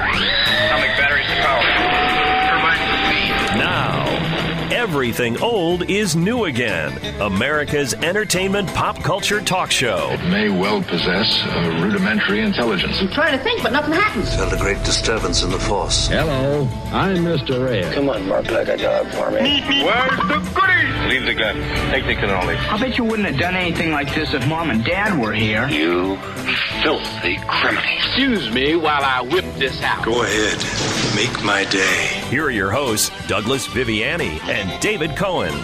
Atomic everything old is new again. America's entertainment pop culture talk show. may well possess a rudimentary intelligence. I'm trying to think, but nothing happens. Felt a great disturbance in the force. Hello, I'm Mr. Red. Come on, Mark, like a dog for me. Where's the goodies? Leave the gun. Take the cannoli. I bet you wouldn't have done anything like this if mom and dad were here. You filthy criminal. Excuse me while I whip this out. Go ahead. Make my day. Here are your hosts, Douglas Viviani and David Cohen.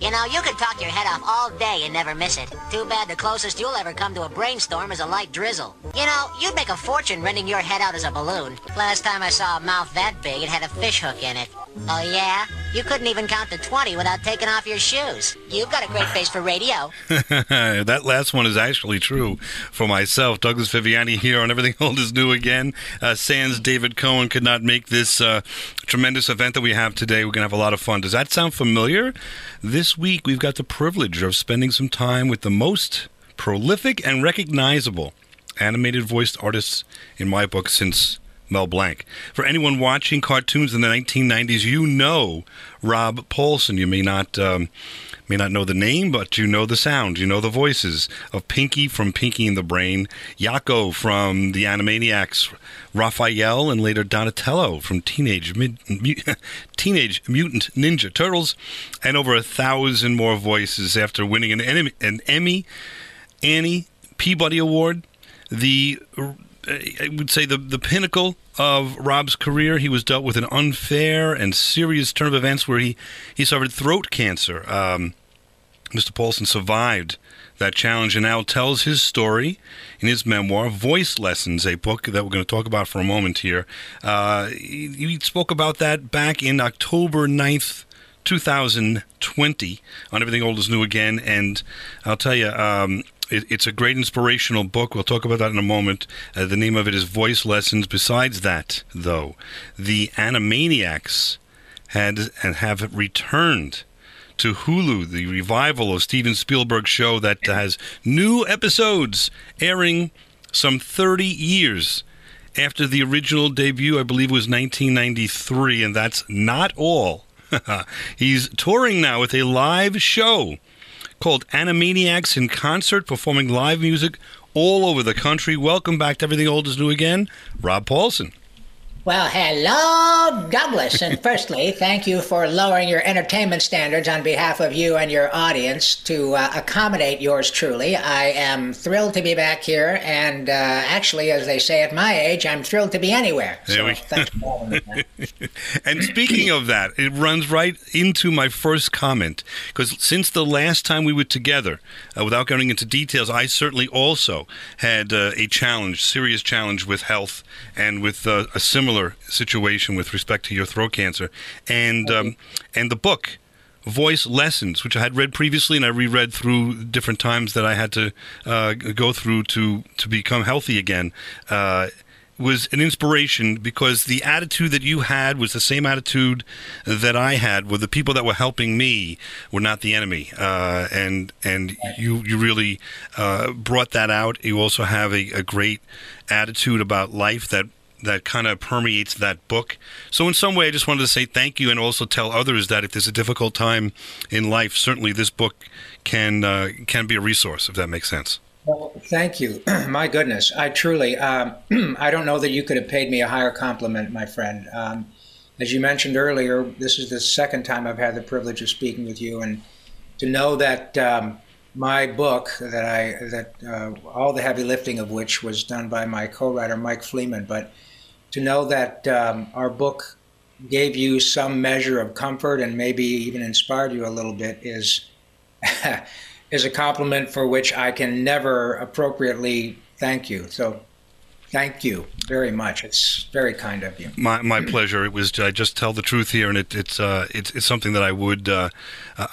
You know, you could talk your head off all day and never miss it. Too bad the closest you'll ever come to a brainstorm is a light drizzle. You know, you'd make a fortune renting your head out as a balloon. Last time I saw a mouth that big, it had a fish hook in it. Oh yeah? You couldn't even count to 20 without taking off your shoes. You've got a great face for radio. that last one is actually true for myself. Douglas Viviani here on Everything Old is New again. Uh, Sans David Cohen could not make this uh, tremendous event that we have today. We're going to have a lot of fun. Does that sound familiar? This week, we've got the privilege of spending some time with the most prolific and recognizable animated voiced artists in my book since Mel Blanc. For anyone watching cartoons in the 1990s, you know Rob Paulsen. You may not um, may not know the name, but you know the sound. You know the voices of Pinky from Pinky and the Brain, Yakko from the Animaniacs, Raphael, and later Donatello from Teenage Mid- Teenage Mutant Ninja Turtles, and over a thousand more voices after winning an, Emmy- an Emmy, Annie Peabody Award. The I would say the the pinnacle of Rob's career. He was dealt with an unfair and serious turn of events where he he suffered throat cancer. Um, Mr. Paulsen survived that challenge and now tells his story in his memoir, Voice Lessons, a book that we're going to talk about for a moment here. Uh, he, spoke about that back in October 9th, 2020 on Everything Old is New Again. And I'll tell you, um, it, it's a great inspirational book. We'll talk about that in a moment. Uh, the name of it is Voice Lessons. Besides that, though, the Animaniacs had and have returned to Hulu, the revival of Steven Spielberg's show that has new episodes airing some 30 years after the original debut, I believe was 1993, and that's not all. He's touring now with a live show called Animaniacs in Concert, performing live music all over the country. Welcome back to Everything Old is New Again, Rob Paulsen. Well, hello, Douglas. And firstly, thank you for lowering your entertainment standards on behalf of you and your audience to uh, accommodate yours truly. I am thrilled to be back here. And uh, actually, as they say at my age, I'm thrilled to be anywhere. There we- thanks for having me. And speaking of that, it runs right into my first comment because since the last time we were together, uh, without going into details, I certainly also had uh, a challenge, serious challenge with health and with uh, a similar situation with respect to your throat cancer, and um, and the book. Voice Lessons, which I had read previously, and I reread through different times that I had to uh, go through to to become healthy again. Uh, was an inspiration because the attitude that you had was the same attitude that I had. Where the people that were helping me were not the enemy, uh, and and you you really uh, brought that out. You also have a, a great attitude about life that that kind of permeates that book. So in some way, I just wanted to say thank you, and also tell others that if there's a difficult time in life, certainly this book can uh, can be a resource. If that makes sense. Well, thank you. My goodness, I truly, um, I don't know that you could have paid me a higher compliment, my friend. Um, as you mentioned earlier, this is the second time I've had the privilege of speaking with you, and to know that um, my book, that I, that uh, all the heavy lifting of which was done by my co-writer Mike Fleeman, but to know that um, our book gave you some measure of comfort and maybe even inspired you a little bit is is a compliment for which I can never appropriately thank you. So thank you very much. It's very kind of you. My my pleasure. It was I just tell the truth here, and it, it's uh, it's it's something that I would uh,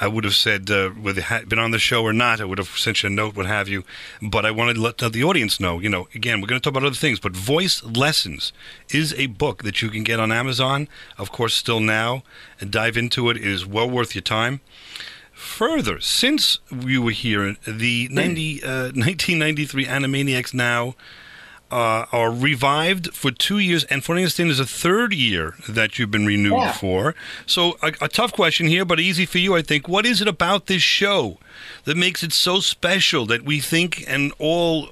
I would have said uh, whether had been on the show or not. I would have sent you a note, what have you. But I wanted to let the audience know. You know, again, we're going to talk about other things, but Voice Lessons is a book that you can get on Amazon. Of course, still now. And dive into it. It is well worth your time. Further, since we were here, the 90, uh, 1993 Animaniacs now uh, are revived for two years, and for what I understand, a third year that you've been renewed Yeah. for. So, a, a tough question here, but easy for you, I think. What is it about this show that makes it so special that we think and all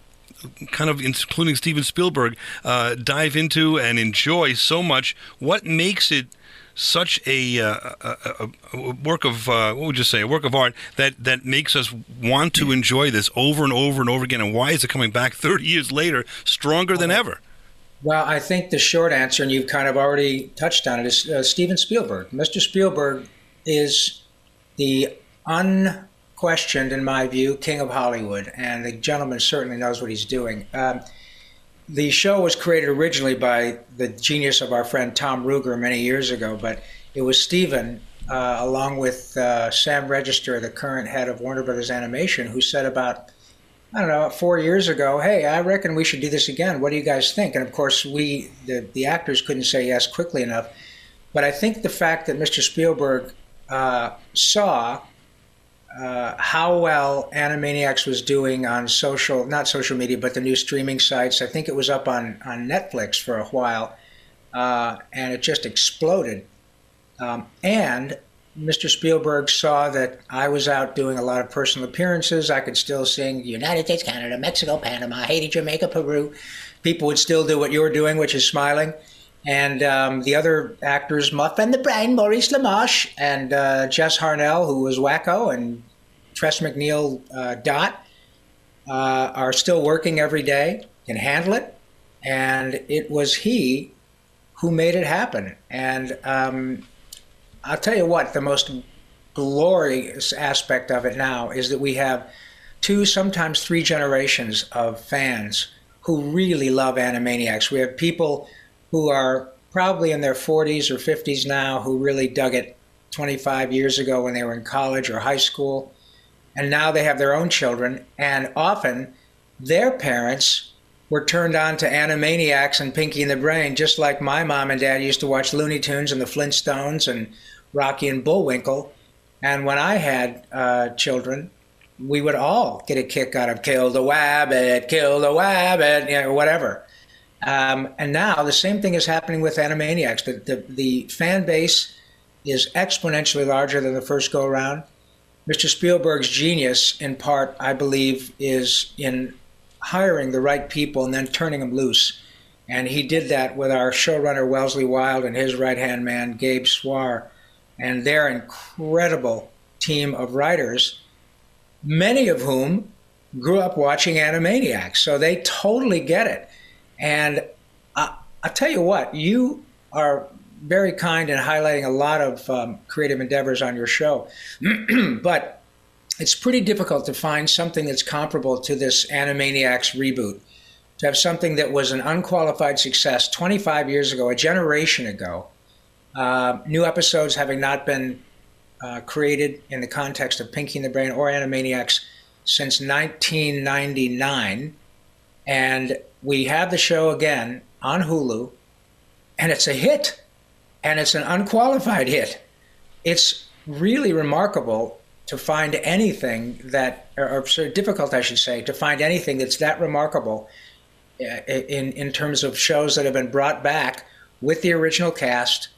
kind of including Steven Spielberg uh, dive into and enjoy so much what makes it such a, uh, a, a, work of uh, what would you say a work of art that that makes us want to enjoy this over and over and over again and why is it coming back 30 years later stronger than ever Well, I think the short answer, and you've kind of already touched on it, is uh, Steven Spielberg. Mr. Spielberg is the unquestioned, in my view, king of Hollywood, and the gentleman certainly knows what he's doing. Um, the show was created originally by the genius of our friend Tom Ruegger many years ago, but it was Steven, uh, along with uh, Sam Register, the current head of Warner Brothers Animation, who said about I don't know, four years ago, hey, I reckon we should do this again. What do you guys think? And of course, we, the, the actors, couldn't say yes quickly enough. But I think the fact that Mr. Spielberg uh, saw uh, how well Animaniacs was doing on social, not social media, but the new streaming sites. I think it was up on, on Netflix for a while, uh, and it just exploded. Um, and Mr. Spielberg saw that I was out doing a lot of personal appearances. I could still sing United States, Canada, Mexico, Panama, Haiti, Jamaica, Peru. People would still do what you're doing, which is smiling. And um, the other actors, Muff and the Brain, Maurice LaMarche, and uh, Jess Harnell, who was Wakko, and Tress MacNeille uh, Dot, uh, are still working every day, can handle it. And it was he who made it happen. And um, I'll tell you what, the most glorious aspect of it now is that we have two, sometimes three generations of fans who really love Animaniacs. We have people who are probably in their 40s or 50s now who really dug it 25 years ago when they were in college or high school. And now they have their own children, and often their parents were turned on to Animaniacs and Pinky and the Brain, just like my mom and dad used to watch Looney Tunes and the Flintstones and Rocky and Bullwinkle. And when I had uh, children, we would all get a kick out of "Kill the Wabbit," "Kill the Wabbit," you know, whatever. Um, and now the same thing is happening with Animaniacs. The, the, the fan base is exponentially larger than the first go around. Mr. Spielberg's genius, in part, I believe, is in hiring the right people and then turning them loose. And he did that with our showrunner, Wellesley Wild, and his right hand man, Gabe Swarr, and their incredible team of writers, many of whom grew up watching Animaniacs. So they totally get it. And I, I tell you what, you are very kind in highlighting a lot of um, creative endeavors on your show. but it's pretty difficult to find something that's comparable to this Animaniacs reboot. To have something that was an unqualified success 25 years ago, a generation ago, uh, new episodes having not been uh, created in the context of Pinky and the Brain or Animaniacs since 1999. And we have the show again on Hulu, and it's a hit, and it's an unqualified hit. It's really remarkable to find anything that, or, or difficult, I should say, to find anything that's that remarkable uh, in in terms of shows that have been brought back with the original cast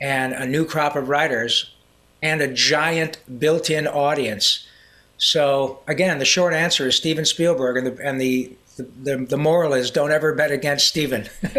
and a new crop of writers and a giant built-in audience. So again, the short answer is Steven Spielberg, and the and the the, the moral is don't ever bet against Steven.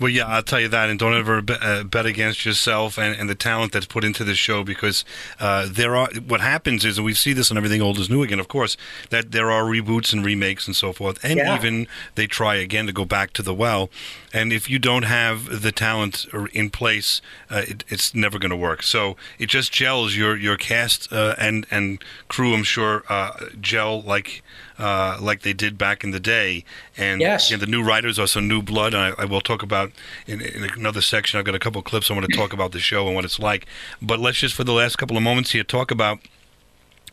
Well, yeah, I'll tell you that, and don't ever uh, bet against yourself and, and the talent that's put into the show because uh, there are. What happens is, and we see this on everything old is new again, of course, that there are reboots and remakes and so forth, and Yeah. even they try again to go back to the well. And if you don't have the talent in place, uh, it, it's never going to work. So it just gels. Your your cast uh, and and crew, I'm sure, uh, gel like uh, like they did back in the day. And Yes. the new writers are some new blood. And I, I will talk about in, in another section. I've got a couple of clips I want to talk about the show and what it's like. But let's just for the last couple of moments here talk about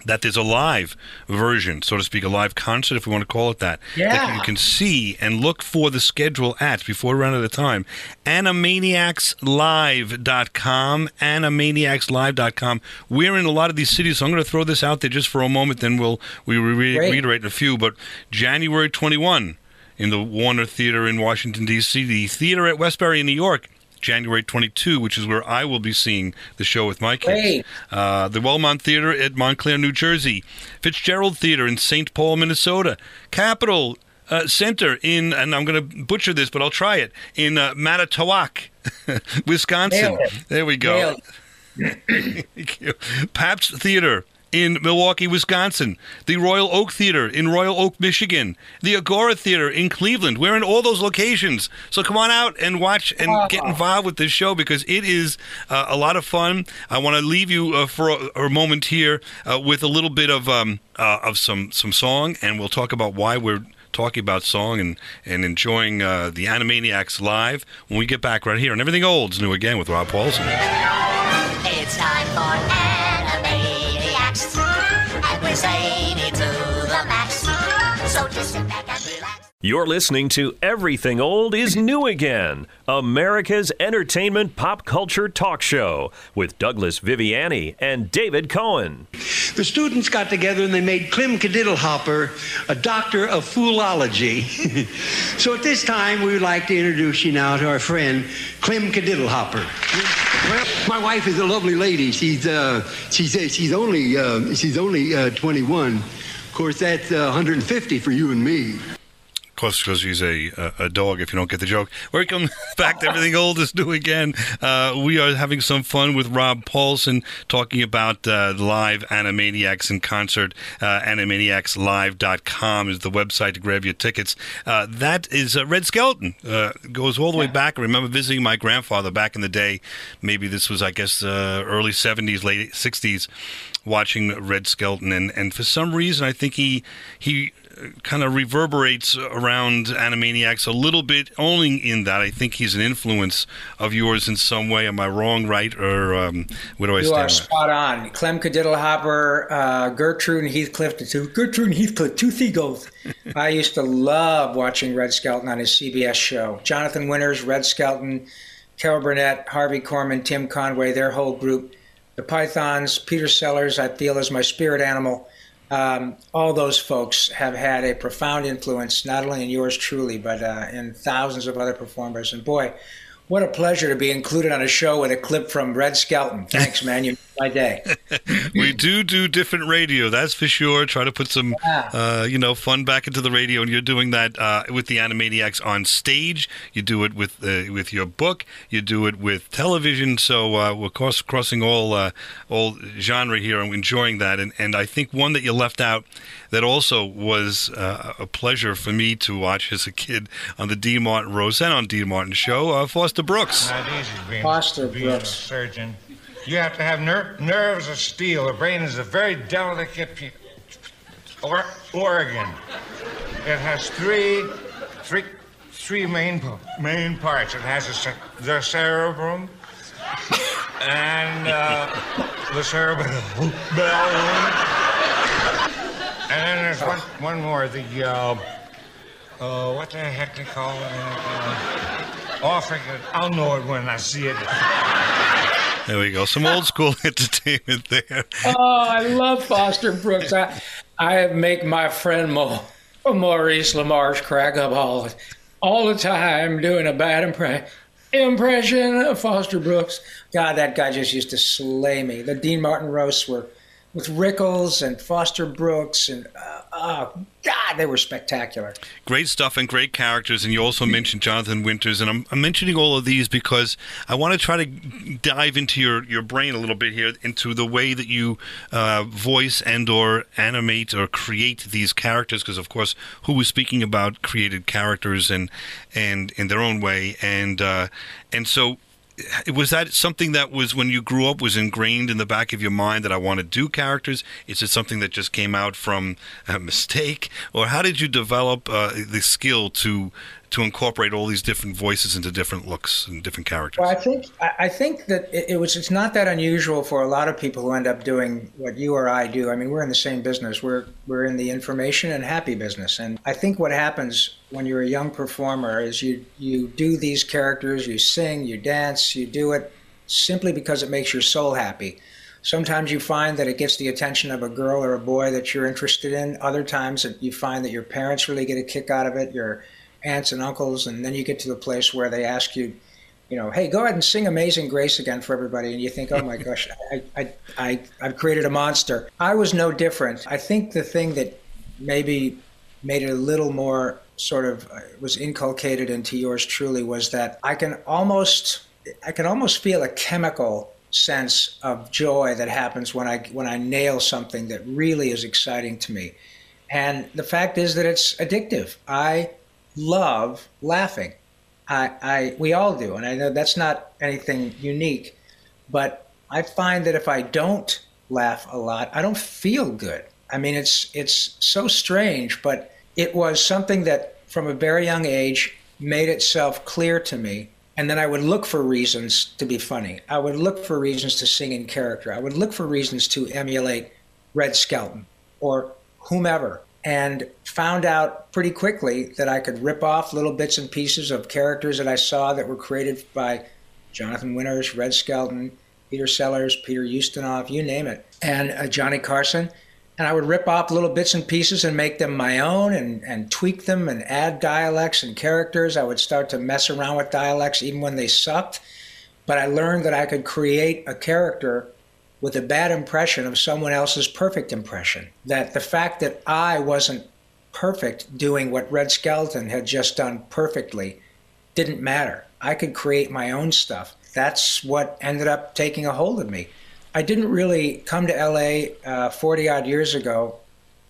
that there's a live version, so to speak, a live concert, if we want to call it that, that you can see and look for the schedule at before we run out of time. Animaniacslive.com, animaniacslive.com. We're in a lot of these cities, so I'm going to throw this out there just for a moment, then we'll we re- reiterate in a few. But January 21 in the Warner Theater in Washington, D.C., the theater at Westbury in New York. January 22, which is where I will be seeing the show with my kids. Uh, the Wellmont Theater at Montclair, New Jersey. Fitzgerald Theater in St. Paul, Minnesota. Capitol uh, Center in, and I'm going to butcher this, but I'll try it, in uh, Manitowoc, Wisconsin. There we go. Thank you. Pabst Theater in Milwaukee, Wisconsin, the Royal Oak Theater in Royal Oak, Michigan, the Agora Theater in Cleveland. We're in all those locations. So come on out and watch and oh. get involved with this show because it is uh, a lot of fun. I want to leave you uh, for a, a, moment here uh, with a little bit of um, uh, of some some song, and we'll talk about why we're talking about song and, and enjoying uh, the Animaniacs live when we get back right here And Everything Old's New Again with Rob Paulsen. Zany to the max. So just sit back and relax. You're listening to Everything Old is New Again, America's entertainment pop culture talk show with Douglas Viviani and David Cohen. The students got together and they made Clem Kadiddlehopper a doctor of foolology. so at this time, we would like to introduce you now to our friend Clem Kadiddlehopper. Well, my wife is a lovely lady. She's uh, she's she's only uh, she's only uh, 21. Of course, that's 150 for you and me course, because he's a, a, a dog. If you don't get the joke, welcome back to everything old is new again. Uh, we are having some fun with Rob Paulsen talking about uh, live Animaniacs in concert. Uh, Animaniacslive.com is the website to grab your tickets. Uh, that is uh, Red Skelton. Uh, goes all the way back. I remember visiting my grandfather back in the day. Maybe this was, I guess, uh, early '70s, late '60s watching Red Skelton, and, and for some reason, I think he he kind of reverberates around Animaniacs a little bit, only in that I think he's an influence of yours in some way. Am I wrong, right, or um, where do I you stand? You are spot on. Clem Kadiddlehopper, uh, Gertrude and Heathcliff, the two, Gertrude and Heathcliff, two seagulls. I used to love watching Red Skelton on his CBS show. Jonathan Winters, Red Skelton, Carol Burnett, Harvey Korman, Tim Conway, their whole group. The Pythons, Peter Sellers, I feel is my spirit animal um, all those folks have had a profound influence, not only in yours truly, but uh, in thousands of other performers. And boy, what a pleasure to be included on a show with a clip from Red Skelton. Thanks, man. You my day. we do do different radio, that's for sure. Try to put some, yeah. uh, you know, fun back into the radio, and you're doing that uh, with the Animaniacs on stage. You do it with uh, with your book. You do it with television. So uh, we're cross- crossing all uh, all genre here. I'm enjoying that, and and I think one that you left out that also was uh, a pleasure for me to watch as a kid on the Dean Martin Roseanne on Dean Martin show. Foster Brooks. Foster Brooks, surgeon. You have to have ner- nerves of steel. The brain is a very delicate or- organ. It has three, three, three main main parts. It has ce- the cerebrum and uh, the cerebellum. And then there's one, one more. The uh, uh, what the heck they call it? Uh, oh, I forget. I'll know it when I see it. There we go. Some old school entertainment there. Oh, I love Foster Brooks. I, I make my friend Mo, Maurice LaMarche crack up all, all the time doing a bad impre- impression of Foster Brooks. God, that guy just used to slay me. The Dean Martin roasts were with Rickles and Foster Brooks and uh, oh God, they were spectacular. Great stuff and great characters. And you also mentioned Jonathan Winters, and I'm, I'm mentioning all of these because I want to try to dive into your, your brain a little bit here, into the way that you uh, voice and or animate or create these characters. Because of course, who was speaking about created characters and and in their own way, and uh, and so was that something that was when you grew up was ingrained in the back of your mind that I want to do characters? Is it something that just came out from a mistake, or how did you develop uh, the skill to to incorporate all these different voices into different looks and different characters? Well, I think I think that it, was it's not that unusual for a lot of people who end up doing what you or I do. I mean, we're in the same business. We're we're in the information and happy business, and I think what happens when you're a young performer is you you do these characters, you sing, you dance, you do it simply because it makes your soul happy. Sometimes you find that it gets the attention of a girl or a boy that you're interested in. Other times you find that your parents really get a kick out of it. Your aunts and uncles, and then you get to the place where they ask you, you know, hey, go ahead and sing Amazing Grace again for everybody. And you think, oh my gosh, I, I, I, I've created a monster. I was no different. I think the thing that maybe made it a little more sort of uh, was inculcated into yours truly was that I can almost, I can almost feel a chemical sense of joy that happens when I when I nail something that really is exciting to me. And the fact is that it's addictive. I love laughing. I, I we all do, and I know that's not anything unique, but I find that if I don't laugh a lot, I don't feel good. I mean, it's it's so strange, but it was something that from a very young age made itself clear to me. And then I would look for reasons to be funny. I would look for reasons to sing in character. I would look for reasons to emulate Red Skelton or whomever and found out pretty quickly that I could rip off little bits and pieces of characters that I saw that were created by Jonathan Winters, Red Skelton, Peter Sellers, Peter Ustinov, you name it, and uh, Johnny Carson. And I would rip off little bits and pieces and make them my own and, and tweak them and add dialects and characters. I would start to mess around with dialects even when they sucked. But I learned that I could create a character with a bad impression of someone else's perfect impression. That the fact that I wasn't perfect doing what Red Skelton had just done perfectly didn't matter. I could create my own stuff. That's what ended up taking a hold of me. I didn't really come to LA uh, 40 odd years ago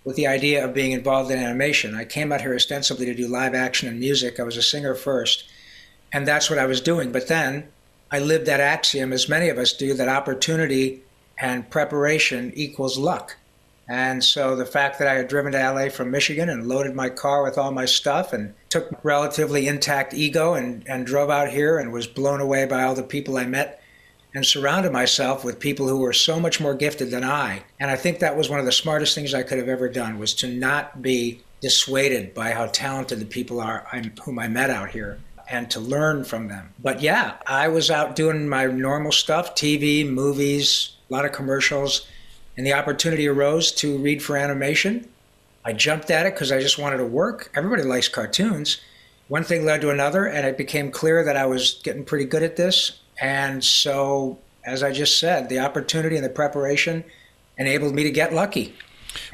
with the idea of being involved in animation. I came out here ostensibly to do live action and music. I was a singer first, and that's what I was doing. But then I lived that axiom, as many of us do, that opportunity and preparation equals luck. And so the fact that I had driven to LA from Michigan and loaded my car with all my stuff and took relatively intact ego and, and drove out here and was blown away by all the people I met and surrounded myself with people who were so much more gifted than I. And I think that was one of the smartest things I could have ever done was to not be dissuaded by how talented the people are whom I met out here and to learn from them. But yeah, I was out doing my normal stuff, TV, movies, a lot of commercials, and the opportunity arose to read for animation. I jumped at it because I just wanted to work. Everybody likes cartoons. One thing led to another, and it became clear that I was getting pretty good at this. And so, as I just said, the opportunity and the preparation enabled me to get lucky.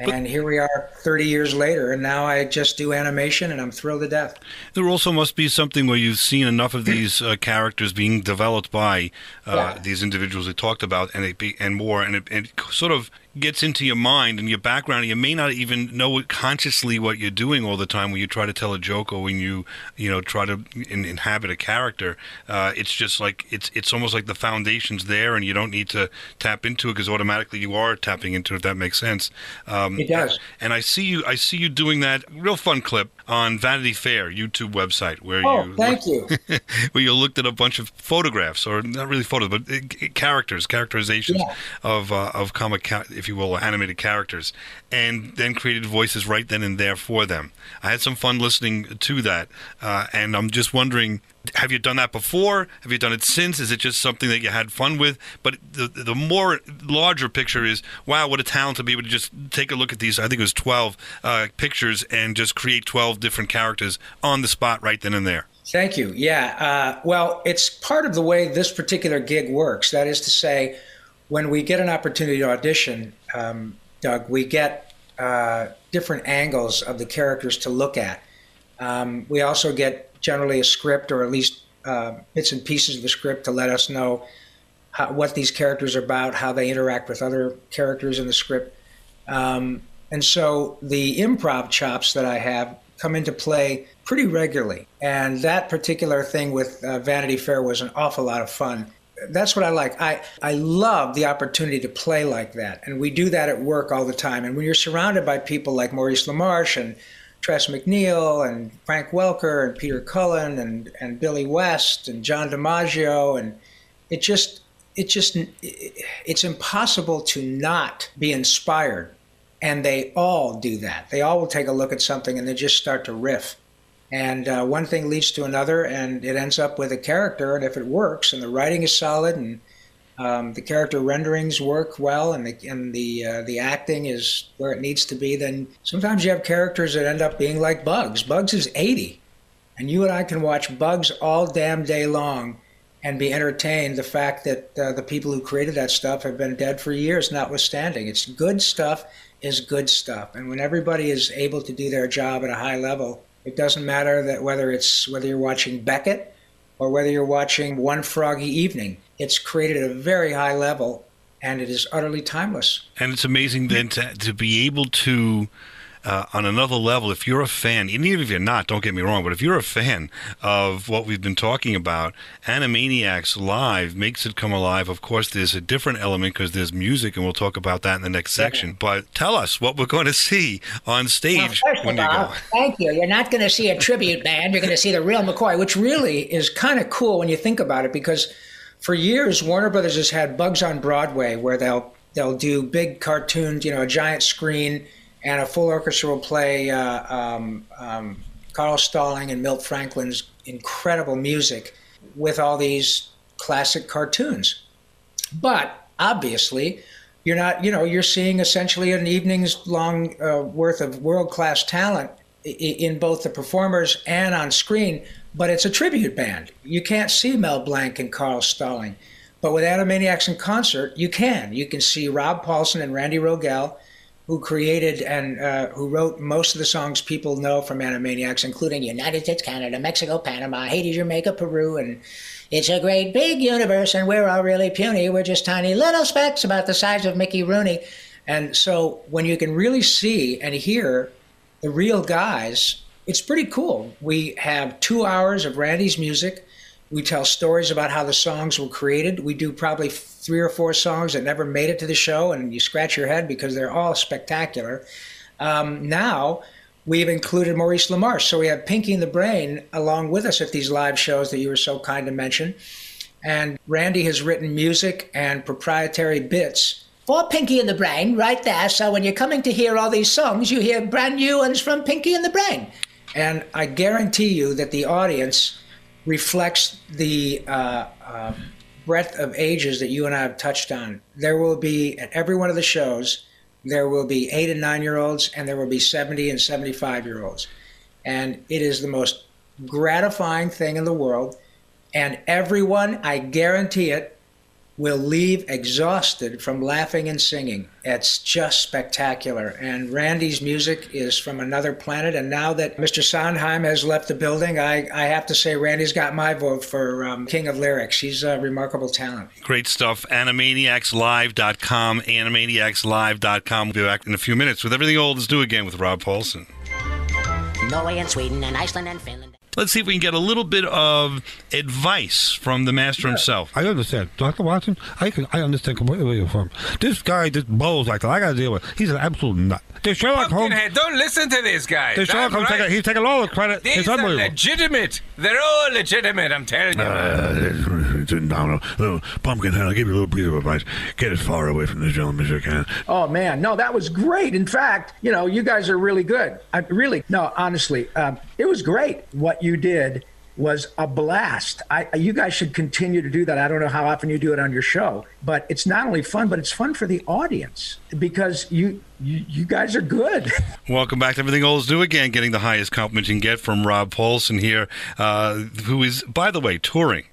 And here we are 30 years later, and now I just do animation, and I'm thrilled to death. There also must be something where you've seen enough of these uh, characters being developed by uh, yeah. these individuals we talked about, and be, and more, and it, it sort of gets into your mind and your background and you may not even know consciously what you're doing all the time when you try to tell a joke or when you you know try to in, inhabit a character. Uh, it's just like it's it's almost like the foundation's there and you don't need to tap into it because automatically you are tapping into it if that makes sense. Um, it does. and I see you I see you doing that. Real fun clip on Vanity Fair YouTube website where oh, you thank you where you looked at a bunch of photographs or not really photos but uh, characters characterizations yeah. of uh, of comic if you will, animated characters, and then created voices right then and there for them. I had some fun listening to that, uh, and I'm just wondering. Have you done that before? Have you done it since? Is it just something that you had fun with? But the the more larger picture is, wow, what a talent to be able to just take a look at these. I think it was twelve uh, pictures and just create twelve different characters on the spot right then and there. Thank you. Yeah. Uh, well, it's part of the way this particular gig works. That is to say, when we get an opportunity to audition, um, Doug, we get uh, different angles of the characters to look at. Um, we also get generally a script or at least uh, bits and pieces of the script to let us know how, what these characters are about, how they interact with other characters in the script. Um, and so the improv chops that I have come into play pretty regularly. And that particular thing with uh, Vanity Fair was an awful lot of fun that's what I like. I, I love the opportunity to play like that. And we do that at work all the time. And when you're surrounded by people like Maurice LaMarche and Tress MacNeille and Frank Welker and Peter Cullen and, and Billy West and John DiMaggio, and it just, it just, it's impossible to not be inspired. And they all do that. They all will take a look at something and they just start to riff. And uh, one thing leads to another, and it ends up with a character. And if it works, and the writing is solid, and um, the character renderings work well, and the and the uh, the acting is where it needs to be, then sometimes you have characters that end up being like Bugs. Bugs is 80, And you and I can watch Bugs all damn day long and be entertained. The fact that uh, the people who created that stuff have been dead for years, notwithstanding. It's good stuff is good stuff. And when everybody is able to do their job at a high level, it doesn't matter that whether it's whether you're watching Beckett or whether you're watching One Froggy Evening. It's created at a very high level and it is utterly timeless. And it's amazing then to, to be able to uh, on another level, if you're a fan, even if you're not, don't get me wrong, but if you're a fan of what we've been talking about, Animaniacs Live makes it come alive. Of course, there's a different element because there's music, and we'll talk about that in the next section. But tell us what we're going to see on stage well, when of you all, go. Thank you. You're not going to see a tribute band. You're going to see the real McCoy, which really is kind of cool when you think about it because for years Warner Brothers has had Bugs on Broadway where they'll they'll do big cartoons, you know, a giant screen and a full orchestra will play uh, um, um, Carl Stalling and Milt Franklin's incredible music with all these classic cartoons. But obviously, you're not, you know, you're seeing essentially an evening's long uh, worth of world class talent in both the performers and on screen, but it's a tribute band. You can't see Mel Blanc and Carl Stalling. But with Animaniacs in concert, you can. You can see Rob Paulsen and Randy Rogel who created and uh, who wrote most of the songs people know from Animaniacs, including United States, Canada, Mexico, Panama, Haiti, Jamaica, Peru, and it's a great big universe, and we're all really puny. We're just tiny little specks about the size of Mickey Rooney. And so when you can really see and hear the real guys, it's pretty cool. We have two hours of Randy's music. We tell stories about how the songs were created. We do probably three or four songs that never made it to the show, and you scratch your head because they're all spectacular. Um, now we've included Maurice LaMarche, so we have Pinky and the Brain along with us at these live shows that you were so kind to mention. And Randy has written music and proprietary bits for Pinky and the Brain right there. So when you're coming to hear all these songs, you hear brand new ones from Pinky and the Brain. And I guarantee you that the audience reflects the uh, uh, breadth of ages that you and I have touched on. There will be at every one of the shows, there will be eight and nine year olds, and there will be 70 and 75 year olds. And it is the most gratifying thing in the world. And everyone, I guarantee it, will leave exhausted from laughing and singing. It's just spectacular. And Randy's music is from another planet. And now that Mr. Sondheim has left the building, I, I have to say Randy's got my vote for um, King of Lyrics. He's a remarkable talent. Great stuff. Animaniacslive.com, animaniacslive.com. We'll be back in a few minutes with everything old is new again with Rob Paulsen. Norway and Sweden and Iceland and Finland. Let's see if we can get a little bit of advice from the master himself. I understand, Doctor Watson. I can I understand completely where you're from. This guy just blows like that. I got to deal with. He's an absolute nut. The Sherlock Holmes. Pumpkinhead, don't listen to this guy. The Sherlock Holmes. right. Taking, he's taking all the credit. These it's are legitimate. They're all legitimate, I'm telling you. Uh, sitting down, little pumpkinhead. I'll give you a little piece of advice. Get as far away from this gentleman as you can. Oh man, no, that was great. In fact, you know, you guys are really good. I really, no, honestly, um, it was great what you did was a blast. I, you guys should continue to do that. I don't know how often you do it on your show, but it's not only fun, but it's fun for the audience because you you, you guys are good. Welcome back to Everything Old is New again, getting the highest compliment you can get from Rob Paulsen here, uh, who is, by the way, touring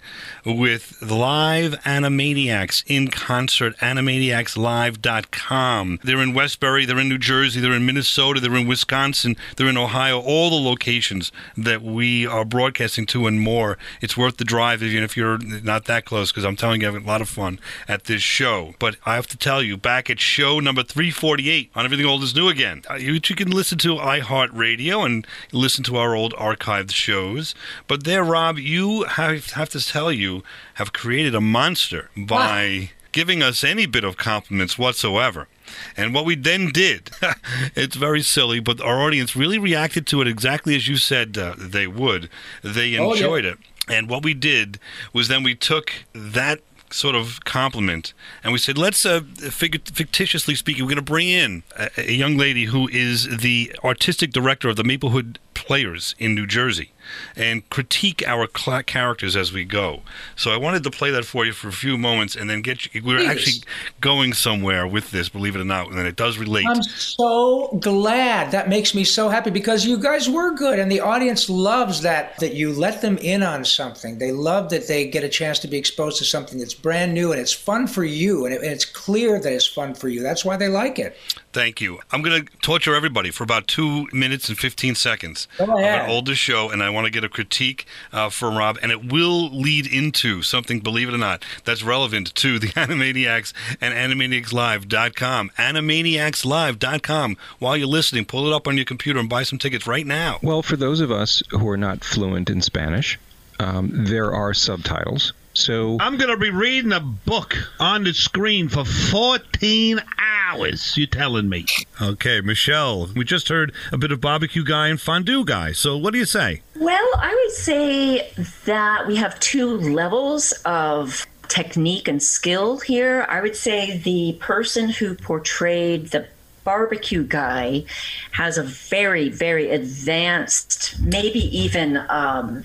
with Live Animaniacs in concert, animaniacslive.com. They're in Westbury, they're in New Jersey, they're in Minnesota, they're in Wisconsin, they're in Ohio, all the locations that we are broadcasting to and more. It's worth the drive, even if you're not that close, because I'm telling you, I have a lot of fun at this show. But I have to tell you, back at show number 348 on Everything Old is New again, uh, you, can listen to iHeartRadio and listen to our old archived shows. But there, Rob, you have, have to tell you, have created a monster by giving us any bit of compliments whatsoever. And what we then did, it's very silly, but our audience really reacted to it exactly as you said uh, they would. They Oh, yeah. enjoyed it. And what we did was then we took that sort of compliment. And we said, let's, uh, fig- fictitiously speaking, we're going to bring in a, a young lady who is the artistic director of the Maplewood players in New Jersey and critique our cl- characters as we go. So I wanted to play that for you for a few moments and then get you. We're Please. actually going somewhere with this, believe it or not, and it does relate. I'm so glad. That makes me so happy because you guys were good, and the audience loves that that you let them in on something. They love that they get a chance to be exposed to something that's brand new and it's fun for you, and, it, and it's clear that it's fun for you. That's why they like it. Thank you. I'm going to torture everybody for about two minutes and 15 seconds. Go I'm ahead. going to hold the show, and I want to get a critique uh, from Rob, and it will lead into something, believe it or not, that's relevant to the Animaniacs and AnimaniacsLive.com. AnimaniacsLive.com. While you're listening, pull it up on your computer and buy some tickets right now. Well, for those of us who are not fluent in Spanish, um, there are subtitles. So I'm going to be reading a book on the screen for 14 hours. You telling me? Okay, Michelle. We just heard a bit of barbecue guy and fondue guy. So what do you say? Well, I would say that we have two levels of technique and skill here. I would say the person who portrayed the barbecue guy has a very, very advanced, maybe even um,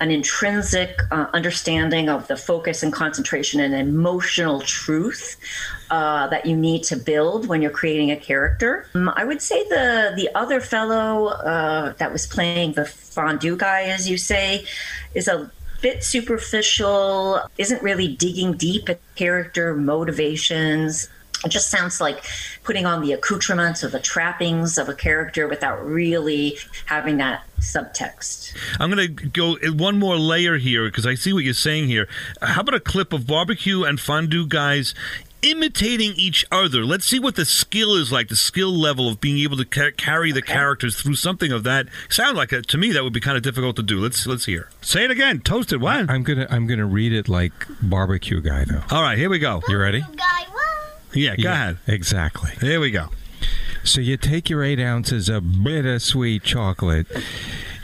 an intrinsic uh, understanding of the focus and concentration and emotional truth uh, that you need to build when you're creating a character. Um, I would say the the other fellow uh, that was playing the fondue guy, as you say, is a bit superficial. Isn't really digging deep at character motivations. It just sounds like putting on the accoutrements or the trappings of a character without really having that subtext. I'm going to go one more layer here because I see what you're saying here. How about a clip of barbecue and fondue guys imitating each other? Let's see what the skill is like, the skill level of being able to ca- carry the characters through something of that. Sound like that to me that would be kind of difficult to do. Let's let's hear. Say it again. Toasted. What? I'm gonna I'm gonna read it like barbecue guy though. All right, here we go. You ready? Yeah, go ahead. Exactly. There we go. So you take your eight ounces of bittersweet chocolate,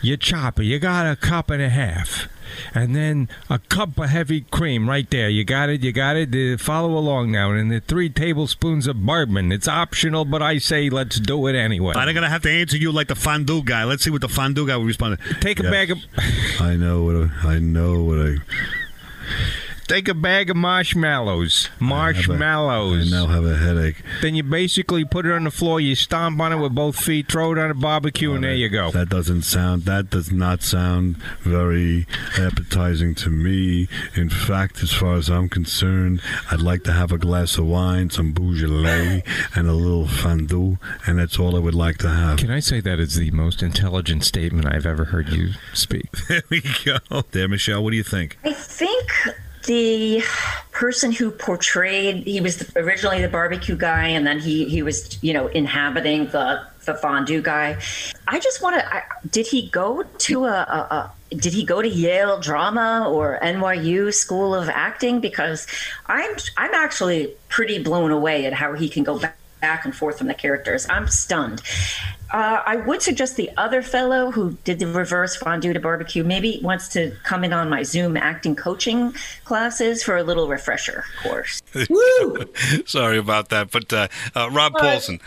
you chop it. You got a cup and a half, and then a cup of heavy cream right there. You got it. You got it. Uh, follow along now. And the three tablespoons of bourbon. It's optional, but I say let's do it anyway. I'm gonna have to answer you like the fondue guy. Let's see what the fondue guy will respond. to. Take a bag of. I know what I, I know what I. Take a bag of marshmallows. Marshmallows. I now have a headache. Then you basically put it on the floor. You stomp on it with both feet. Throw it on a barbecue, and there you go. That doesn't sound. That does not sound very appetizing to me. In fact, as far as I'm concerned, I'd like to have a glass of wine, some Beaujolais, and a little fondue, and that's all I would like to have. Can I say that is the most intelligent statement I've ever heard you speak? There we go. There, Michelle. What do you think? I think the person who portrayed he was the, originally the barbecue guy and then he he was you know inhabiting the the fondue guy i just want to did he go to a, a, a did he go to Yale drama or NYU School of Acting because I'm I'm actually pretty blown away at how he can go back back and forth from the characters. I'm stunned. Uh, I would suggest the other fellow who did the reverse fondue to barbecue maybe wants to come in on my Zoom acting coaching classes for a little refresher course. Woo! sorry about that, but uh, uh, Rob Paulsen,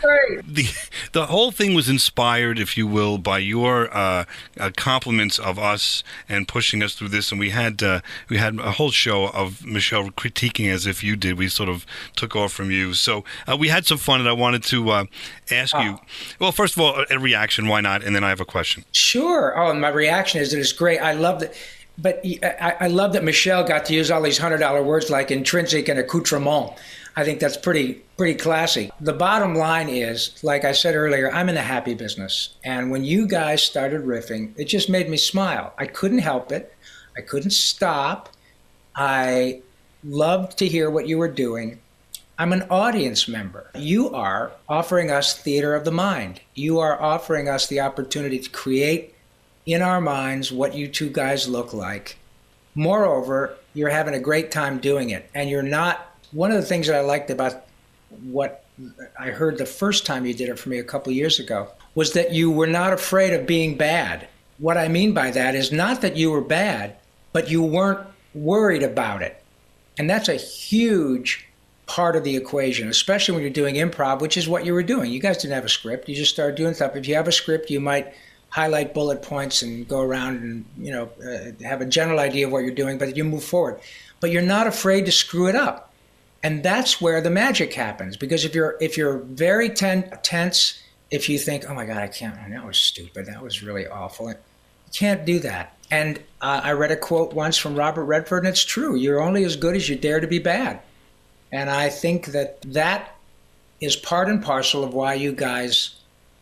the the whole thing was inspired, if you will, by your uh, uh, compliments of us and pushing us through this. And we had uh, we had a whole show of Michelle critiquing as if you did. We sort of took off from you, so uh, we had some fun. And I wanted to uh, ask you, well, first of all, a, a reaction. Why not? And then I have a question. Sure. Oh, and my reaction is that it's great. I love that. But I, love that Michelle got to use all these hundred dollar words like intrinsic and accoutrement. I think that's pretty pretty classy. The bottom line is, like I said earlier, I'm in the happy business, and when you guys started riffing, it just made me smile. I couldn't help it. I couldn't stop. I loved to hear what you were doing. I'm an audience member. You are offering us theater of the mind. You are offering us the opportunity to create in our minds what you two guys look like. Moreover, you're having a great time doing it. And you're not, one of the things that I liked about what I heard the first time you did it for me a couple years ago was that you were not afraid of being bad. What I mean by that is not that you were bad, but you weren't worried about it. And that's a huge part of the equation, especially when you're doing improv, which is what you were doing. You guys didn't have a script. You just started doing stuff. If you have a script, you might highlight bullet points and go around and you know uh, have a general idea of what you're doing, but you move forward. But you're not afraid to screw it up, and that's where the magic happens. Because if you're if you're very ten- tense, if you think, oh my god, I can't, that was stupid, that was really awful, you can't do that. And uh, I read a quote once from Robert Redford, and it's true. You're only as good as you dare to be bad. And I think that that is part and parcel of why you guys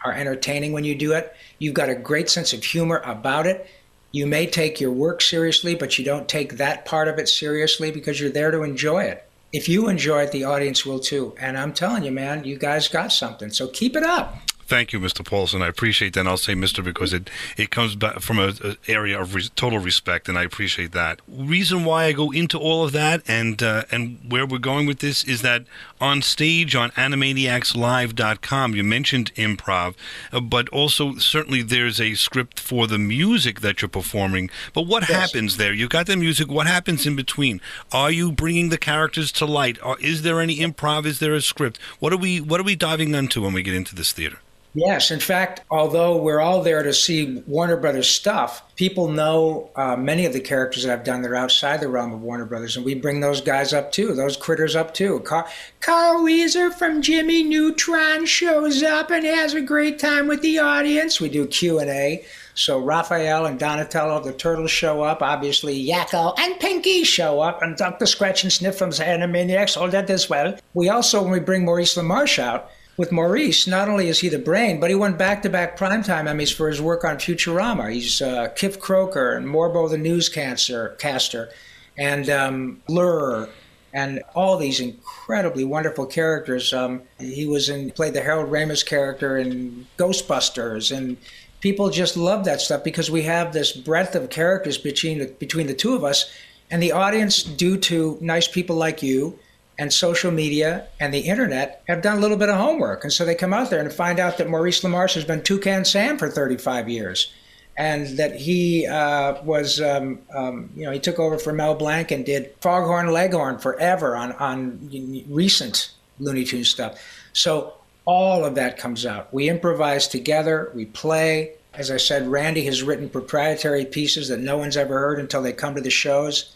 are entertaining when you do it. You've got a great sense of humor about it. You may take your work seriously, but you don't take that part of it seriously because you're there to enjoy it. If you enjoy it, the audience will too. And I'm telling you, man, you guys got something. So keep it up. Thank you, Mr. Paulsen. I appreciate that. And I'll say Mr. because it, it comes back from an area of re- total respect, and I appreciate that. Reason why I go into all of that and uh, and where we're going with this is that on stage on Animaniacslive.com, you mentioned improv, uh, but also certainly there's a script for the music that you're performing. But what yes. happens there? You've got the music. What happens in between? Are you bringing the characters to light? Or is there any improv? Is there a script? What are we What are we diving into when we get into this theater? Yes, in fact, although we're all there to see Warner Brothers stuff, people know uh, many of the characters that I've done that are outside the realm of Warner Brothers, and we bring those guys up too, those critters up too. Carl, Carl Wheezer from Jimmy Neutron shows up and has a great time with the audience. We do Q and A. So Raphael and Donatello, the turtles show up. Obviously, Yakko and Pinky show up, and Dr. Scratch and Sniff from Animaniacs, all that as well. We also, when we bring Maurice LaMarche out, with Maurice, not only is he the brain, but he won back-to-back primetime Emmys for his work on Futurama. He's uh, Kif Kroker and Morbo the newscaster, caster, and um, Lrrr, and all these incredibly wonderful characters. Um, he was in played the Harold Ramis character in Ghostbusters, and people just love that stuff because we have this breadth of characters between the, between the two of us, and the audience, due to nice people like you and social media and the internet have done a little bit of homework. And so they come out there and find out that Maurice LaMarche has been Toucan Sam for 35 years. And that he uh, was, um, um, you know, he took over for Mel Blanc and did Foghorn Leghorn forever on, on recent Looney Tunes stuff. So all of that comes out. We improvise together, we play. As I said, Randy has written proprietary pieces that no one's ever heard until they come to the shows,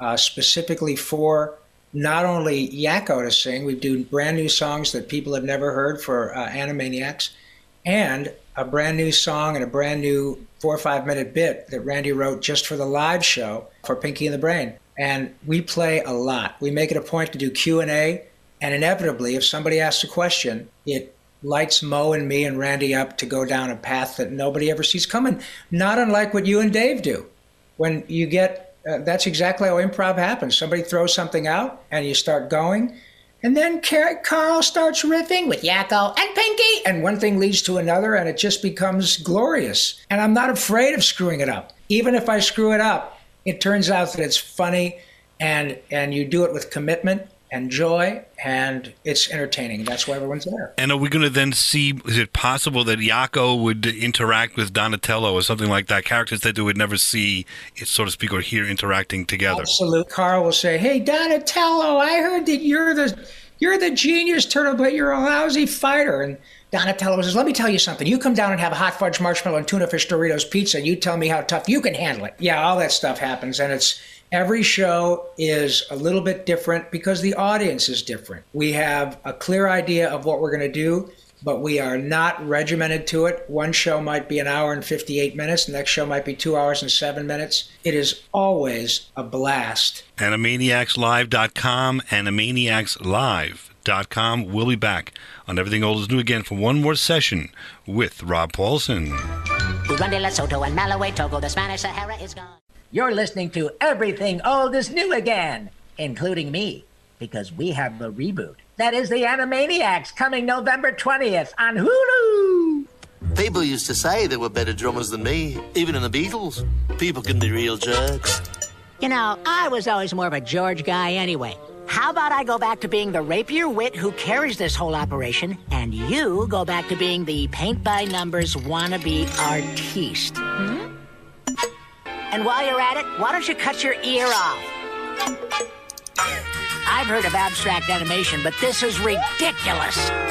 uh, specifically for not only Yakko to sing, we do brand new songs that people have never heard for uh, Animaniacs, and a brand new song and a brand new four or five minute bit that Randy wrote just for the live show for Pinky and the Brain. And we play a lot. We make it a point to do Q and A, and inevitably, if somebody asks a question, it lights Mo and me and Randy up to go down a path that nobody ever sees coming. Not unlike what you and Dave do. When you get uh, that's exactly how improv happens. Somebody throws something out, and you start going, and then Carl starts riffing with Yakko and Pinky, and one thing leads to another, and it just becomes glorious. And I'm not afraid of screwing it up. Even if I screw it up, it turns out that it's funny, and and you do it with commitment and joy, and it's entertaining. That's why everyone's there. And are we going to then see? Is it possible that Yakko would interact with Donatello or something like that? Characters that they would never see, so to speak, or hear interacting together. Absolutely. Carl will say, "Hey, Donatello, I heard that you're the you're the genius turtle, but you're a lousy fighter." And Donatello says, "Let me tell you something. You come down and have a hot fudge marshmallow and tuna fish Doritos pizza. And you tell me how tough you can handle it." Yeah, all that stuff happens, and it's Every show is a little bit different because the audience is different. We have a clear idea of what we're going to do, but we are not regimented to it. One show might be an hour and 58 minutes, the next show might be two hours and seven minutes. It is always a blast. Animaniacslive.com, Animaniacslive.com. We'll be back on Everything Old is New again for one more session with Rob Paulsen. Burundi, Lesotho, and Malawi, Togo, the Spanish Sahara is gone. You're listening to Everything Old is New Again, including me, because we have the reboot. That is the Animaniacs coming November 20th on Hulu. People used to say there were better drummers than me, even in the Beatles. People can be real jerks. You know, I was always more of a George guy anyway. How about I go back to being the rapier wit who carries this whole operation, and you go back to being the paint by numbers wannabe artiste? Hmm? And while you're at it, why don't you cut your ear off? I've heard of abstract animation, but this is ridiculous.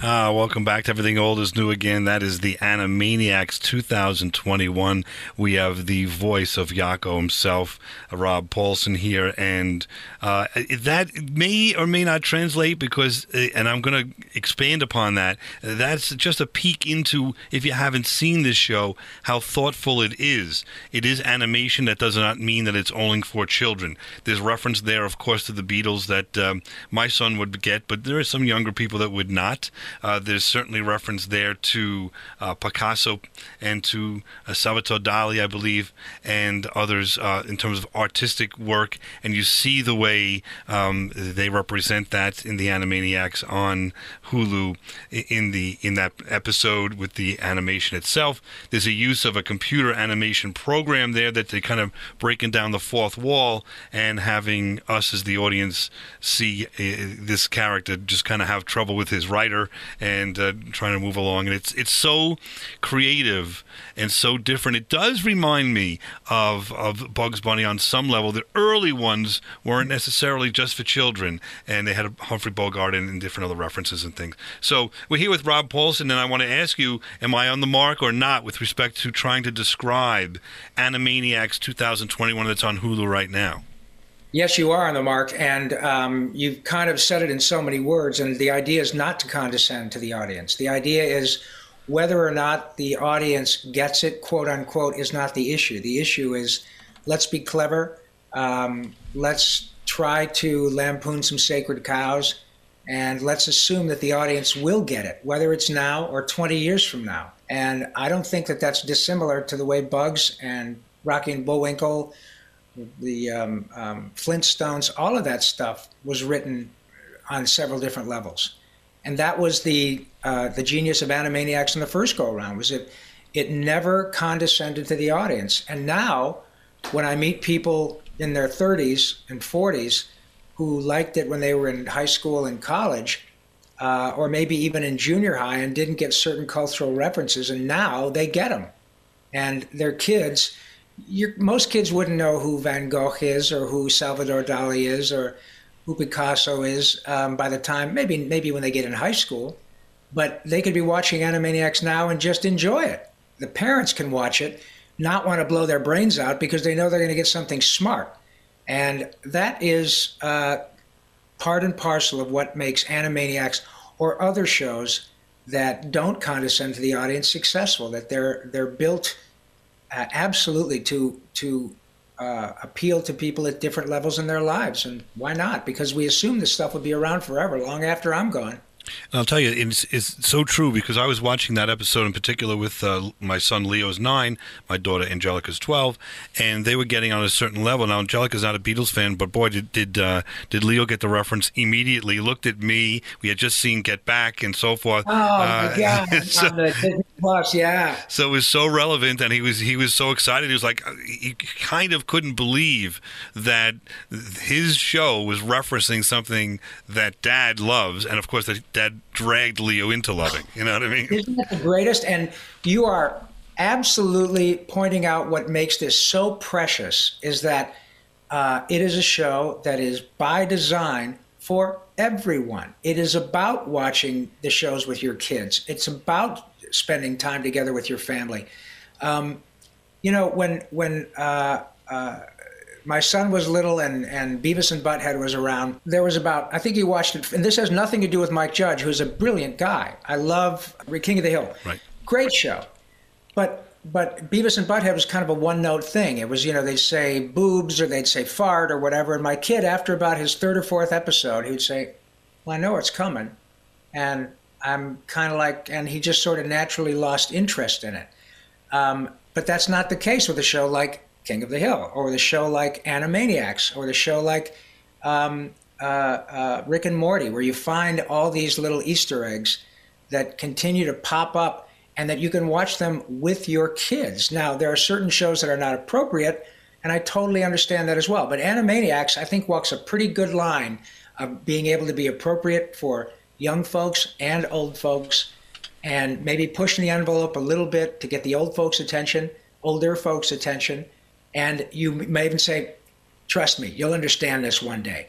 Ah, welcome back to Everything Old is New Again. That is the Animaniacs 2021. We have the voice of Yakko himself, uh, Rob Paulsen here, and uh, that may or may not translate because, uh, and I'm going to expand upon that. That's just a peek into, if you haven't seen this show, how thoughtful it is. It is animation. That does not mean that it's only for children. There's reference there, of course, to the Beatles that um, my son would get, but there are some younger people that would not. Uh, there's certainly reference there to uh, Picasso and to uh, Salvatore Dali, I believe, and others uh, in terms of artistic work. And you see the way um, they represent that in the Animaniacs on Hulu in the in that episode with the animation itself. There's a use of a computer animation program there that they kind of breaking down the fourth wall and having us as the audience see this character just kind of have trouble with his writer and uh, trying to move along. And it's it's so creative and so different. It does remind me of of Bugs Bunny on some level. The early ones weren't necessarily just for children, and they had Humphrey Bogart and, and different other references and things. So we're here with Rob Paulsen, and I want to ask you: Am I on the mark or not with respect to trying to describe Animaniacs 2021 that's on Hulu right now? Yes, you are on the mark, and um, you've kind of said it in so many words. And the idea is not to condescend to the audience. The idea is whether or not the audience gets it, quote unquote, is not the issue. The issue is let's be clever. Um, let's try to lampoon some sacred cows, and let's assume that the audience will get it, whether it's now or 20 years from now. And I don't think that that's dissimilar to the way Bugs and Rocky and Bullwinkle the um, um, Flintstones, all of that stuff was written on several different levels, and that was the uh, the genius of Animaniacs in the first go around was it it never condescended to the audience, and now when I meet people in their 30s and 40s who liked it when they were in high school and college. Uh, or maybe even in junior high and didn't get certain cultural references, and now they get them. And their kids, most kids wouldn't know who Van Gogh is or who Salvador Dali is or who Picasso is um, by the time maybe maybe when they get in high school, but they could be watching Animaniacs now and just enjoy it. The parents can watch it, not want to blow their brains out because they know they're going to get something smart, and that is uh, part and parcel of what makes Animaniacs or other shows that don't condescend to the audience successful. That they're they're built uh, absolutely to to uh, appeal to people at different levels in their lives, and why not? Because we assume this stuff will be around forever, long after I'm gone. And I'll tell you, it's, it's so true because I was watching that episode in particular with uh, my son Leo's nine, my daughter Angelica's twelve, and they were getting on a certain level. Now Angelica's not a Beatles fan, but boy, did did uh, did Leo get the reference immediately? He looked at me. We had just seen Get Back and so forth. Oh uh, my God! so, Plus, yeah. So it was so relevant, and he was he was so excited. He was like, he kind of couldn't believe that his show was referencing something that Dad loves, and of course that that dragged Leo into loving. You know what I mean? Isn't that the greatest? And you are absolutely pointing out what makes this so precious is that uh, it is a show that is by design for everyone. It is about watching the shows with your kids. It's about spending time together with your family. Um, you know, when when uh, uh, my son was little and, and Beavis and Butthead was around, there was about, I think he watched it, and this has nothing to do with Mike Judge, who's a brilliant guy. I love King of the Hill. Right. Great show. But but Beavis and Butthead was kind of a one note thing. It was, you know, they'd say boobs or they'd say fart or whatever. And my kid, after about his third or fourth episode, he would say, Well, I know it's coming. And I'm kind of like, and he just sort of naturally lost interest in it. Um, but that's not the case with a show like King of the Hill, or the show like Animaniacs, or the show like um, uh, uh, Rick and Morty, where you find all these little Easter eggs that continue to pop up and that you can watch them with your kids. Now, there are certain shows that are not appropriate, and I totally understand that as well. But Animaniacs, I think, walks a pretty good line of being able to be appropriate for young folks and old folks, and maybe pushing the envelope a little bit to get the old folks' attention, older folks' attention and you may even say, trust me, you'll understand this one day.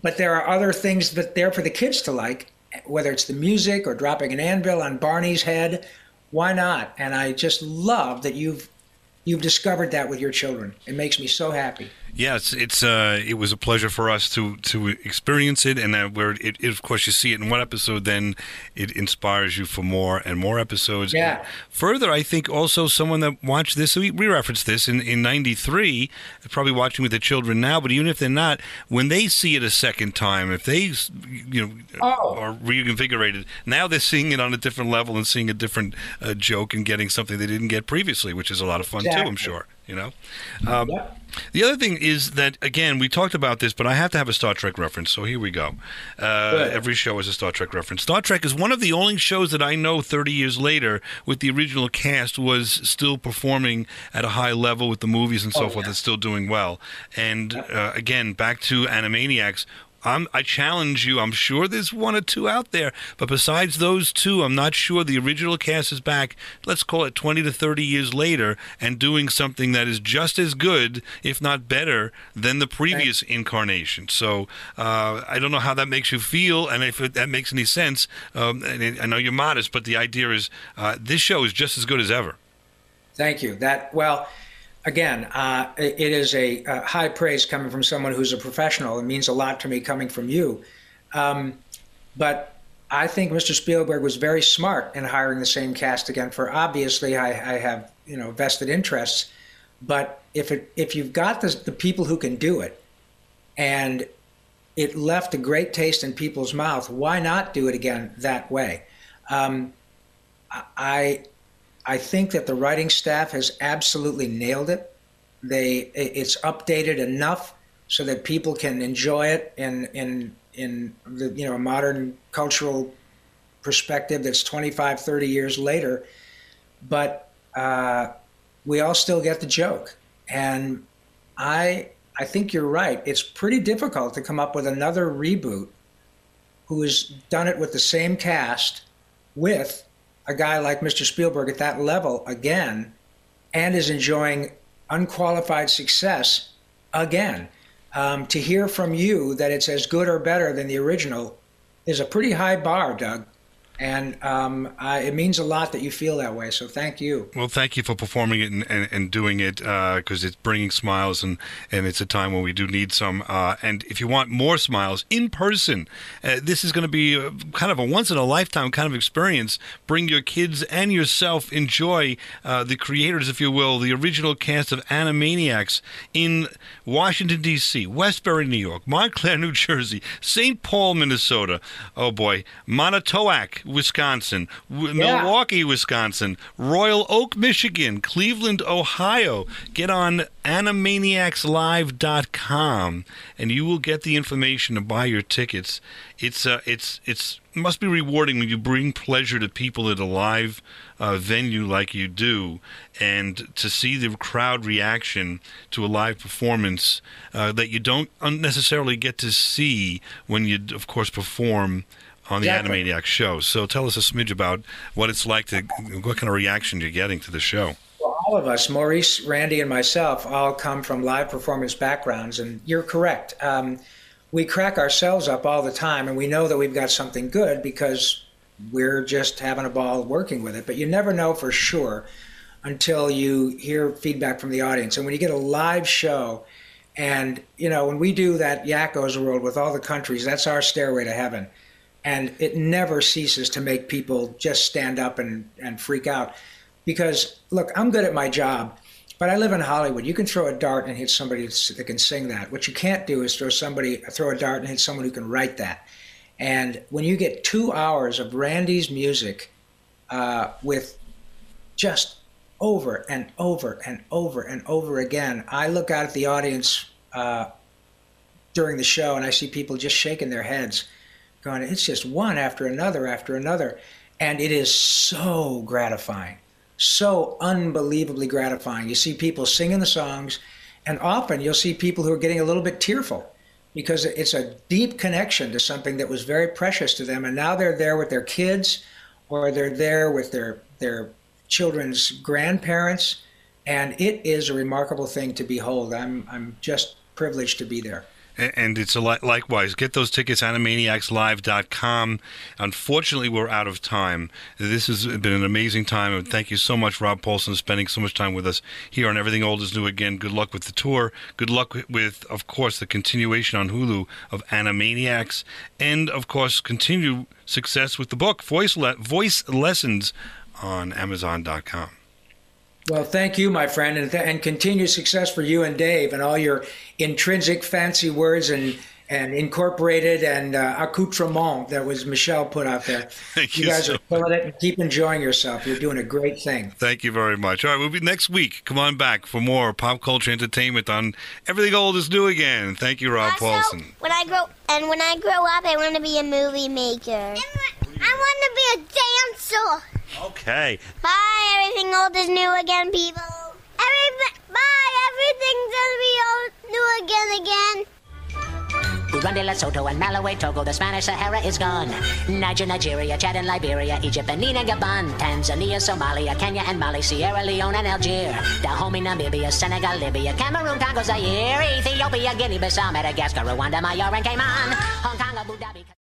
But there are other things that there for the kids to like. whether it's the music or dropping an anvil on Barney's head, why not? And I just love that you've you've discovered that with your children. It makes me so happy. Yes, it's uh, it was a pleasure for us to to experience it, and uh, where it, it, of course, you see it in one episode, then it inspires you for more and more episodes. Yeah. And further, I think also someone that watched this, we, we referenced this in in '93, probably watching with the children now, but even if they're not, when they see it a second time, if they you know oh. are reinvigorated, now they're seeing it on a different level and seeing a different uh, joke and getting something they didn't get previously, which is a lot of fun exactly. too. I'm sure. You know. Um, The other thing is that again we talked about this, but I have to have a Star Trek reference. So here we go. Uh, every show is a Star Trek reference. Star Trek is one of the only shows that I know 30 years later, with the original cast, was still performing at a high level with the movies and so Oh, forth. yeah. It's still doing well. And uh, again, back to Animaniacs. I'm, I challenge you. I'm sure there's one or two out there, but besides those two, I'm not sure the original cast is back. Let's call it 20 to 30 years later, and doing something that is just as good, if not better, than the previous incarnation. So uh, I don't know how that makes you feel, and if it, that makes any sense. Um, and it- I know you're modest, but the idea is uh, this show is just as good as ever. Thank you. That well, again, uh, it is a, uh high praise coming from someone who's a professional. It means a lot to me coming from you. Um, but I think Mr. Spielberg was very smart in hiring the same cast again. For obviously, I, I have you know vested interests. But if it if you've got the, the people who can do it, and it left a great taste in people's mouth, why not do it again that way? Um, I I think that the writing staff has absolutely nailed it. They it's updated enough so that people can enjoy it in in in the you know a modern cultural perspective that's 25 30 years later. But uh, we all still get the joke. And i i think you're right. It's pretty difficult to come up with another reboot who has done it with the same cast with a guy like Mr. Spielberg at that level again and is enjoying unqualified success again. Um, to hear from you that it's as good or better than the original is a pretty high bar, Doug. And um, it means a lot that you feel that way. So thank you. Well, thank you for performing it and, and, and doing it because it's bringing smiles and, and it's a time when we do need some. Uh, and if you want more smiles in person, uh, this is going to be a, kind of a once in a lifetime kind of experience. Bring your kids and yourself. Enjoy uh, the creators, if you will, the original cast of Animaniacs in Washington, D.C., Westbury, New York, Montclair, New Jersey, St. Paul, Minnesota. Oh boy, Montauk, Wisconsin, w- Yeah. Milwaukee, Wisconsin, Royal Oak, Michigan, Cleveland, Ohio. Get on animaniacslive.com and you will get the information to buy your tickets. It's uh, it's it's must be rewarding when you bring pleasure to people at a live uh, venue like you do, and to see the crowd reaction to a live performance uh, that you don't necessarily get to see when you, of course, perform on the Exactly. Animaniac show. So tell us a smidge about what it's like to, what kind of reaction you're getting to the show. Well, all of us, Maurice, Randy, and myself, all come from live performance backgrounds, and you're correct. Um, we crack ourselves up all the time, and we know that we've got something good because we're just having a ball working with it. But you never know for sure until you hear feedback from the audience. And when you get a live show, and you know, when we do that Yakko's World with all the countries, that's our stairway to heaven. And it never ceases to make people just stand up and, and freak out. Because, look, I'm good at my job, but I live in Hollywood. You can throw a dart and hit somebody that can sing that. What you can't do is throw somebody throw a dart and hit someone who can write that. And when you get two hours of Randy's music uh, with just over and over and over and over again, I look out at the audience uh, during the show and I see people just shaking their heads, going, it's just one after another after another. And it is so gratifying, so unbelievably gratifying. You see people singing the songs, and often you'll see people who are getting a little bit tearful because it's a deep connection to something that was very precious to them. And now they're there with their kids or they're there with their, their children's grandparents. And it is a remarkable thing to behold. I'm, I'm just privileged to be there. And it's li- likewise. Get those tickets, animaniacslive.com. Unfortunately, we're out of time. This has been an amazing time. And thank you so much, Rob Paulsen, spending so much time with us here on Everything Old is New Again. Good luck with the tour. Good luck with- with, of course, the continuation on Hulu of Animaniacs. And, of course, continue success with the book, Voice, Le- Voice Lessons, on Amazon.com. Well, thank you, my friend, and, th- and continued success for you and Dave and all your intrinsic fancy words and and incorporated and uh, accoutrement that was Michelle put out there. Thank you you guys so are killing it. and Keep enjoying yourself. You're doing a great thing. Thank you very much. All right, we'll be next week. Come on back for more pop culture entertainment on Everything Old is New Again. Thank you, Rob Paulsen. When I grow and when I grow up, I want to be a movie maker. I want to be a dancer. Okay. Bye, everything old is new again, people. Every, bye, everything's gonna be old, new again, again. Burundi, Lesotho, and Malawi, Togo, the Spanish Sahara is gone. Niger, Nigeria, Chad and Liberia, Egypt, Benin and Gabon, Tanzania, Somalia, Kenya and Mali, Sierra Leone and Algier, Dahomey, Namibia, Senegal, Libya, Cameroon, Congo, Zaire, Ethiopia, Guinea-Bissau, Madagascar, Rwanda, Mahore and Cayman, Hong Kong, Abu Dhabi.